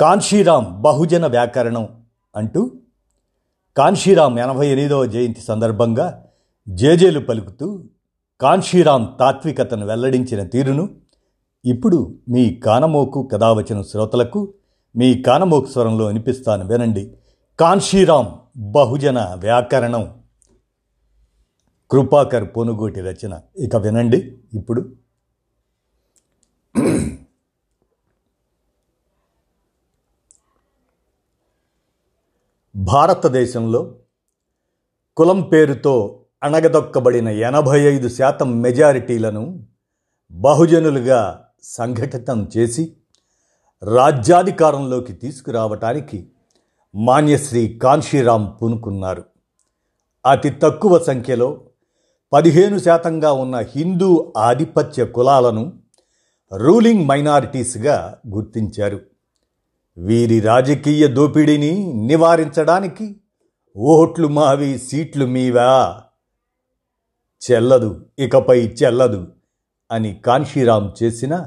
కాన్షీరామ్ బహుజన వ్యాకరణం అంటూ కాన్షీరామ్ ఎనభై ఎనిమిదవ జయంతి సందర్భంగా జేజేలు పలుకుతూ కాన్షీరామ్ తాత్వికతను వెల్లడించిన తీరును ఇప్పుడు మీ కానమోకు కథావచన శ్రోతలకు మీ కానమోకు స్వరంలో వినిపిస్తాను వినండి. కాన్షీరామ్ బహుజన వ్యాకరణం. కృపాకర్ పొనుగోటి రచన. ఇక వినండి. ఇప్పుడు భారతదేశంలో కులం పేరుతో అణగదొక్కబడిన ఎనభై ఐదు శాతం మెజారిటీలను బహుజనులుగా సంఘటితం చేసి రాజ్యాధికారంలోకి తీసుకురావటానికి మాన్యశ్రీ కాన్షీరామ్ పూనుకున్నారు. అతి తక్కువ సంఖ్యలో పదిహేను శాతంగా ఉన్న హిందూ ఆధిపత్య కులాలను రూలింగ్ మైనారిటీస్గా గుర్తించారు. వీరి రాజకీయ దోపిడీని నివారించడానికి ఓట్లు మావి సీట్లు మీవా? చెల్లదు ఇకపై చెల్లదు అని కాన్షీరామ్ చేసిన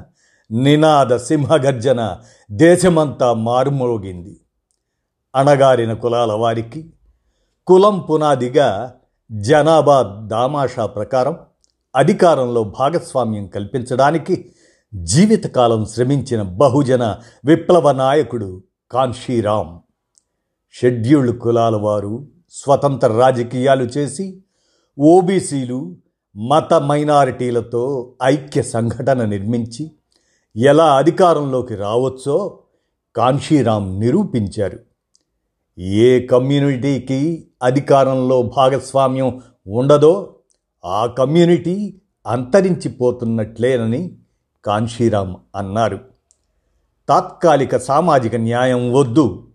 నినాద సింహగర్జన దేశమంతా మారుమోగింది. అణగారిన కులాల వారికి కులం పునాదిగా జనాభా దామాషా ప్రకారం అధికారంలో భాగస్వామ్యం కల్పించడానికి జీవితకాలం శ్రమించిన బహుజన విప్లవ నాయకుడు కాన్షీరామ్ షెడ్యూల్డ్ కులాల వారు స్వతంత్ర రాజకీయాలు చేసి ఓబీసీలు మత మైనారిటీలతో ఐక్య సంఘటన నిర్మించి ఎలా అధికారంలోకి రావచ్చో కాన్షీరామ్ నిరూపించారు. ఏ కమ్యూనిటీకి అధికారంలో భాగస్వామ్యం ఉండదో ఆ కమ్యూనిటీ అంతరించిపోతున్నట్లేనని కాన్షీరాం అన్నారు. తాత్కాలిక సామాజిక న్యాయం వద్దు.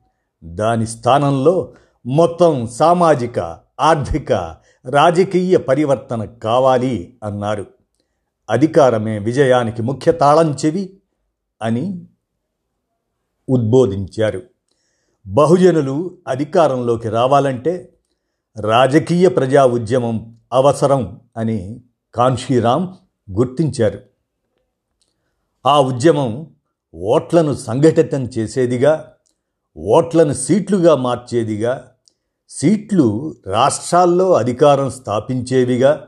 దాని స్థానంలో మొత్తం సామాజిక ఆర్థిక రాజకీయ పరివర్తన కావాలి అన్నారు. అధికారమే విజయానికి ముఖ్య తాళం చెవి అని ఉద్బోధించారు. బహుజనులు అధికారంలోకి రావాలంటే రాజకీయ ప్రజా ఉద్యమం అవసరం అని కాన్షీరామ్ గుర్తించారు. ఆ ఉద్యమం ఓట్లను సంఘటితం చేసేదిగా ఓట్లను సీట్లుగా మార్చేదిగా సీట్లు రాష్ట్రాల్లో అధికారం స్థాపించేవిగా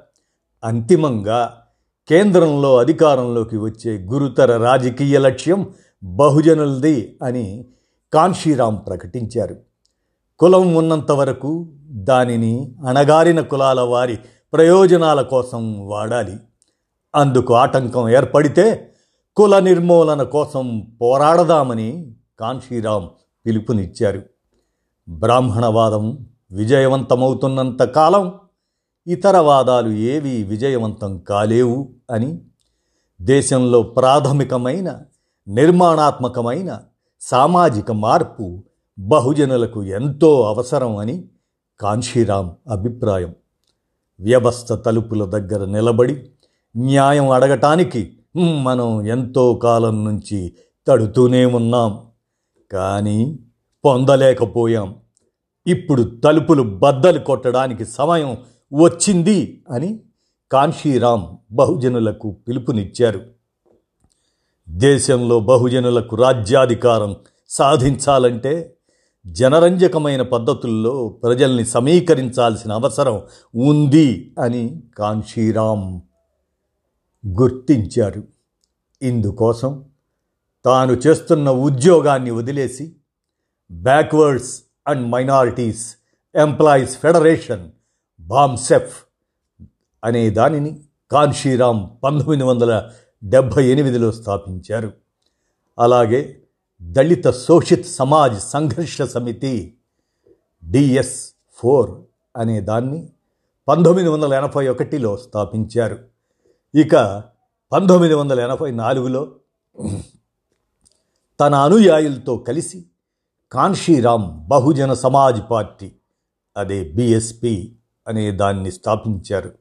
అంతిమంగా కేంద్రంలో అధికారంలోకి వచ్చే గురుతర రాజకీయ లక్ష్యం బహుజనులది అని కాన్షీరాం ప్రకటించారు. కులం ఉన్నంత వరకు దానిని అణగారిన కులాల వారి ప్రయోజనాల కోసం వాడాలి. అందుకు ఆటంకం ఏర్పడితే కుల నిర్మూలన కోసం పోరాడదామని కాన్షీరాం పిలుపునిచ్చారు. బ్రాహ్మణవాదం విజయవంతమవుతున్నంత కాలం ఇతర వాదాలు ఏవి విజయవంతం కాలేవు అని దేశంలో ప్రాథమికమైన నిర్మాణాత్మకమైన సామాజిక మార్పు బహుజనులకు ఎంతో అవసరం అని కాన్షీరాం అభిప్రాయం. వ్యవస్థ తలుపుల దగ్గర నిలబడి న్యాయం అడగటానికి మనం ఎంతో కాలం నుంచి తడుతూనే ఉన్నాం. కానీ పొందలేకపోయాం. ఇప్పుడు తలుపులు బద్దలు కొట్టడానికి సమయం వచ్చింది అని కాన్షీరామ్ బహుజనులకు పిలుపునిచ్చారు. దేశంలో బహుజనులకు రాజ్యాధికారం సాధించాలంటే జనరంజకమైన పద్ధతుల్లో ప్రజల్ని సమీకరించాల్సిన అవసరం ఉంది అని కాన్షీరామ్ గుర్తించారు. ఇందుకోసం తాను చేస్తున్న ఉద్యోగాన్ని వదిలేసి backwards and minorities employees federation BAMCEF అనే దానిని కాన్షీరామ్ పంతొమ్మిది వందల డెబ్భై ఎనిమిదిలో స్థాపించారు. అలాగే దళిత శోషిత్ సమాజ్ సంఘర్ష సమితి డిఎస్ ఫోర్ అనే దాన్ని పంతొమ్మిది వందల ఎనభై ఒకటిలో స్థాపించారు. ఇక పంతొమ్మిది వందల ఎనభై నాలుగులో తన అనుయాయులతో కలిసి కాన్షీరామ్ బహుజన సమాజ్ పార్టీ అదే బిఎస్పి అనే దాన్ని స్థాపించారు.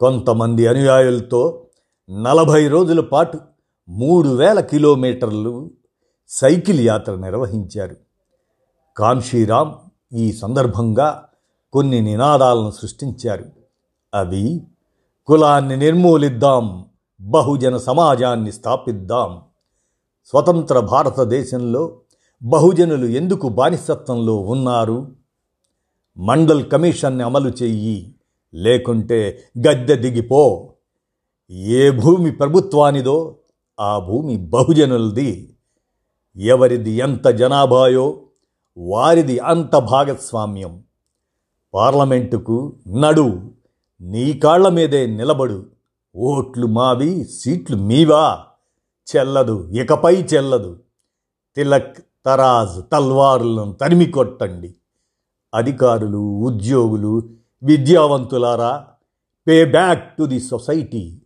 కొంతమంది అనుయాయులతో నలభై రోజుల పాటు మూడు వేల కిలోమీటర్లు సైకిల్ యాత్ర నిర్వహించారు. కాన్షీరామ్ ఈ సందర్భంగా కొన్ని నినాదాలను సృష్టించారు. అవి కులాన్ని నిర్మూలిద్దాం బహుజన సమాజాన్ని స్థాపిద్దాం. స్వతంత్ర భారతదేశంలో బహుజనులు ఎందుకు బానిసత్వంలో ఉన్నారు? మండల్ కమిషన్ని అమలు చెయ్యి లేకుంటే గద్దె దిగిపో. ఏ భూమి ప్రభుత్వానిదో ఆ భూమి బహుజనులది. ఎవరిది ఎంత జనాభాయో వారిది అంత భాగస్వామ్యం. పార్లమెంటుకు నడు. నీ కాళ్ళ మీదే నిలబడు. ఓట్లు మావి సీట్లు మీవా? చెల్లదు ఇకపై చెల్లదు. తిలక్ తరాజ్ తల్వారులను తరిమి కొట్టండి. అధికారులు ఉద్యోగులు విద్యావంతులారా pay back to the society.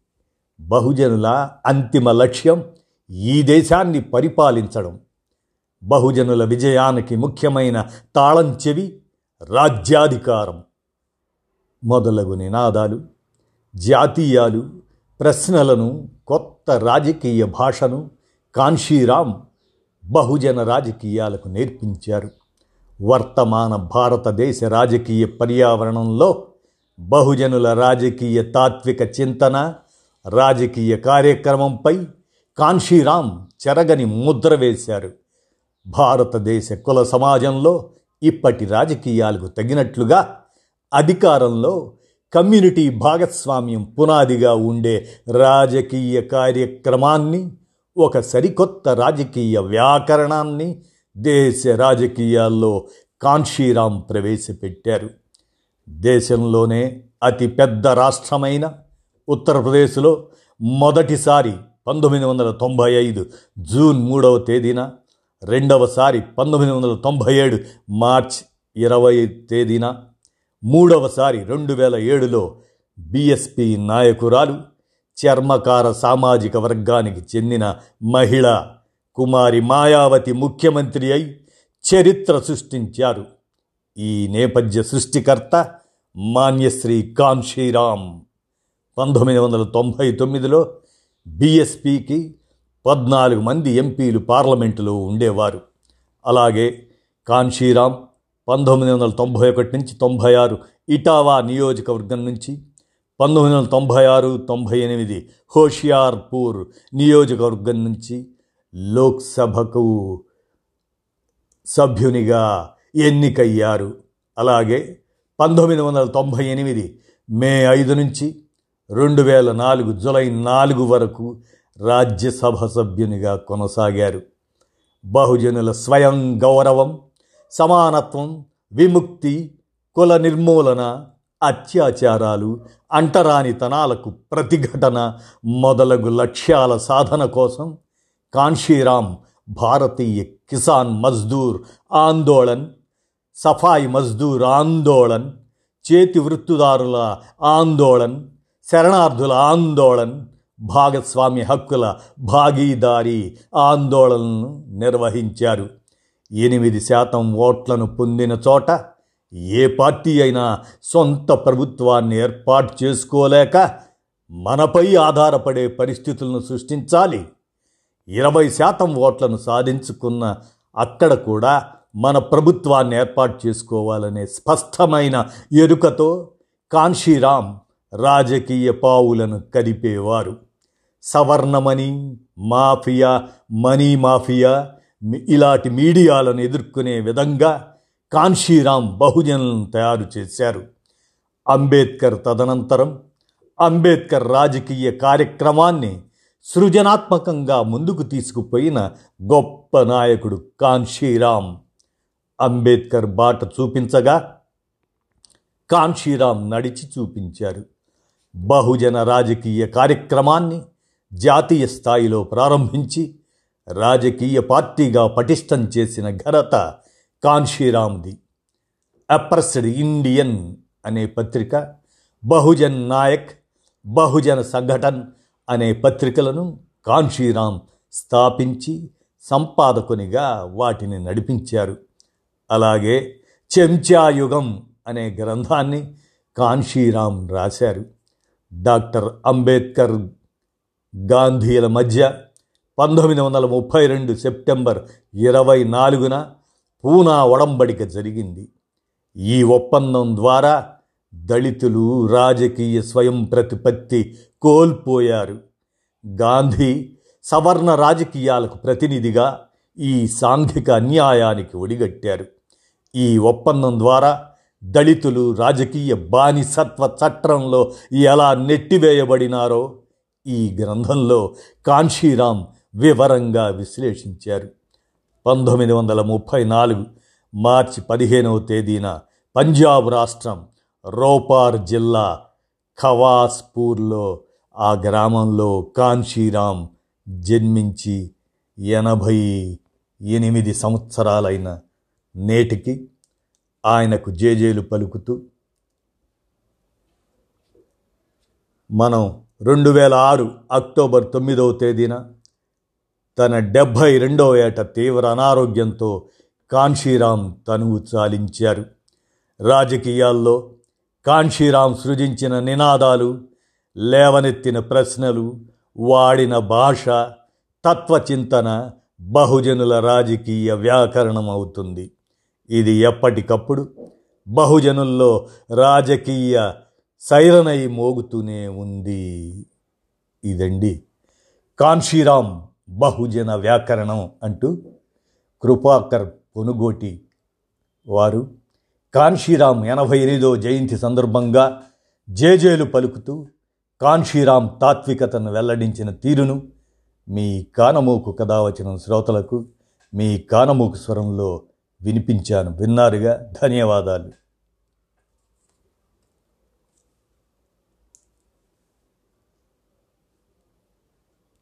బహుజనుల అంతిమ లక్ష్యం ఈ దేశాన్ని పరిపాలించడం. బహుజనుల విజయానికి ముఖ్యమైన తాళం చెవి రాజ్యాధికారం. మొదలగు నినాదాలు జాతీయాలు ప్రశ్నలను కొత్త రాజకీయ భాషను కాన్షీరామ్ బహుజన రాజకీయాలకు నేర్పించారు. వర్తమాన భారతదేశ రాజకీయ పర్యావరణంలో బహుజనుల రాజకీయ తాత్విక చింతన రాజకీయ కార్యక్రమంపై కాన్షీరామ్ చెరగని ముద్ర వేశారు. భారతదేశ కుల సమాజంలో ఇప్పటి రాజకీయాలకు తగినట్లుగా అధికారంలో కమ్యూనిటీ భాగస్వామ్యం పునాదిగా ఉండే రాజకీయ కార్యక్రమాన్ని ఒక సరికొత్త రాజకీయ వ్యాకరణాన్ని దేశ రాజకీయాల్లో కాన్షీరాం ప్రవేశపెట్టారు. దేశంలోనే అతి పెద్ద రాష్ట్రమైన ఉత్తరప్రదేశ్లో మొదటిసారి పంతొమ్మిది వందల తొంభై ఐదు జూన్ మూడవ తేదీన రెండవసారి పంతొమ్మిది వందల తొంభై ఏడు మార్చ్ ఇరవై తేదీన మూడవసారి రెండు వేల ఏడులో బిఎస్పి నాయకురాలు చర్మకార సామాజిక వర్గానికి చెందిన మహిళ కుమారి మాయావతి ముఖ్యమంత్రి అయి చరిత్ర సృష్టించారు. ఈ నేపథ్య సృష్టికర్త మాన్యశ్రీ కాంశీరామ్. పంతొమ్మిది వందల తొంభై తొమ్మిదిలో బిఎస్పికి పద్నాలుగు మంది ఎంపీలు పార్లమెంటులో ఉండేవారు. అలాగే కాన్షీరామ్ పంతొమ్మిది వందల తొంభై ఒకటి నుంచి తొంభై ఆరు ఇటావా నియోజకవర్గం నుంచి పంతొమ్మిది వందల తొంభై ఆరు తొంభై ఎనిమిది హోషియార్పూర్ నియోజకవర్గం నుంచి లోక్సభకు సభ్యునిగా ఎన్నికయ్యారు. అలాగే పంతొమ్మిది వందల తొంభై ఎనిమిది మే ఐదు నుంచి రెండు వేల నాలుగు జులై నాలుగు వరకు రాజ్యసభ సభ్యునిగా కొనసాగారు. బహుజనుల స్వయం గౌరవం సమానత్వం విముక్తి కుల నిర్మూలన అత్యాచారాలు అంటరానితనాలకు ప్రతిఘటన మొదలగు లక్ష్యాల సాధన కోసం కాన్షీరామ్ భారతీయ కిసాన్ మజ్దూర్ ఆందోళన్ సఫాయి మజ్దూర్ ఆందోళన్ చేతి వృత్తుదారుల ఆందోళన్ శరణార్థుల ఆందోళన్ భాగస్వామ్య హక్కుల భాగీదారీ ఆందోళనను నిర్వహించారు. ఎనిమిది శాతం ఓట్లను పొందిన చోట ఏ పార్టీ అయినా సొంత ప్రభుత్వాన్ని ఏర్పాటు చేసుకోలేక మనపై ఆధారపడే పరిస్థితులను సృష్టించాలి. ఇరవై శాతం ఓట్లను సాధించుకున్న అక్కడ కూడా మన ప్రభుత్వాన్ని ఏర్పాటు చేసుకోవాలనే స్పష్టమైన ఎరుకతో కాన్షీరామ్ రాజకీయ పావులను కదిపేవారు సవర్ణమణి మాఫియా మనీ మాఫియా ఇలాంటి మీడియాలను ఎదుర్కొనే విధంగా కాన్షీరామ్ బహుజనులను తయారు చేశారు. అంబేద్కర్ తదనంతరం అంబేద్కర్ రాజకీయ కార్యక్రమాన్ని సృజనాత్మకంగా ముందుకు తీసుకుపోయిన గొప్ప నాయకుడు కాన్షీరామ్ అంబేద్కర్ బాట చూపించగా కాన్షీరామ్ నడిచి చూపించారు. బహుజన రాజకీయ కార్యక్రమాన్ని జాతీయ స్థాయిలో ప్రారంభించి రాజకీయ పార్టీగా పటిష్టం చేసిన ఘనత కాన్షీరామ్ది అప్రెస్డ్ ఇండియన్ అనే పత్రిక బహుజన్ నాయక్ బహుజన సంఘటన్ అనే పత్రికలను కాన్షీరామ్ స్థాపించి సంపాదకునిగా వాటిని నడిపించారు. అలాగే చెంచాయుగం అనే గ్రంథాన్ని కాన్షీరామ్ రాశారు. డాక్టర్ అంబేద్కర్ గాంధీల మధ్య పంతొమ్మిది వందల ముప్పై రెండు సెప్టెంబర్ ఇరవై నాలుగున పూనా ఒడంబడిక జరిగింది. ఈ ఒప్పందం ద్వారా దళితులు రాజకీయ స్వయం ప్రతిపత్తి కోల్పోయారు. గాంధీ సవర్ణ రాజకీయాలకు ప్రతినిధిగా ఈ సాంఘిక అన్యాయానికి ఒడిగట్టారు. ఈ ఒప్పందం ద్వారా దళితులు రాజకీయ బానిసత్వ చట్టంలో ఎలా నెట్టివేయబడినారో ఈ గ్రంథంలో కాంశీరామ్ వివరంగా విశ్లేషించారు. పంతొమ్మిది వందల ముప్పై నాలుగు మార్చి పదిహేనవ తేదీన పంజాబ్ రాష్ట్రం రోపార్ జిల్లా ఖవాస్పూర్లో ఆ గ్రామంలో కాన్షీరామ్ జన్మించి ఎనభై ఎనిమిది సంవత్సరాలైన నేటికి ఆయనకు జేజేలు పలుకుతూ మనం రెండు వేల ఆరు అక్టోబర్ తొమ్మిదవ తేదీన తన డెబ్భై రెండవ ఏట తీవ్ర అనారోగ్యంతో కాన్షీరామ్ తనువు చాలించారు. రాజకీయాల్లో కాన్షీరామ్ సృజించిన నినాదాలు లేవనెత్తిన ప్రశ్నలు వాడిన భాష తత్వచింతన బహుజనుల రాజకీయ వ్యాకరణం అవుతుంది ఇది ఎప్పటికప్పుడు బహుజనుల్లో రాజకీయ సైరనై మోగుతూనే ఉంది. ఇదండి కాన్షీరామ్ బహుజన వ్యాకరణం అంటూ కృపాకర్ కొనుగోటి వారు కాన్షీరామ్ ఎనభై ఎనిమిదో జయంతి సందర్భంగా జేజేలు పలుకుతూ కాన్షీరామ్ తాత్వికతను వెల్లడించిన తీరును మీ కానమూకు కథావచనం శ్రోతలకు మీ కానమూకు స్వరంలో వినిపించాను. విన్నారుగా? ధన్యవాదాలు.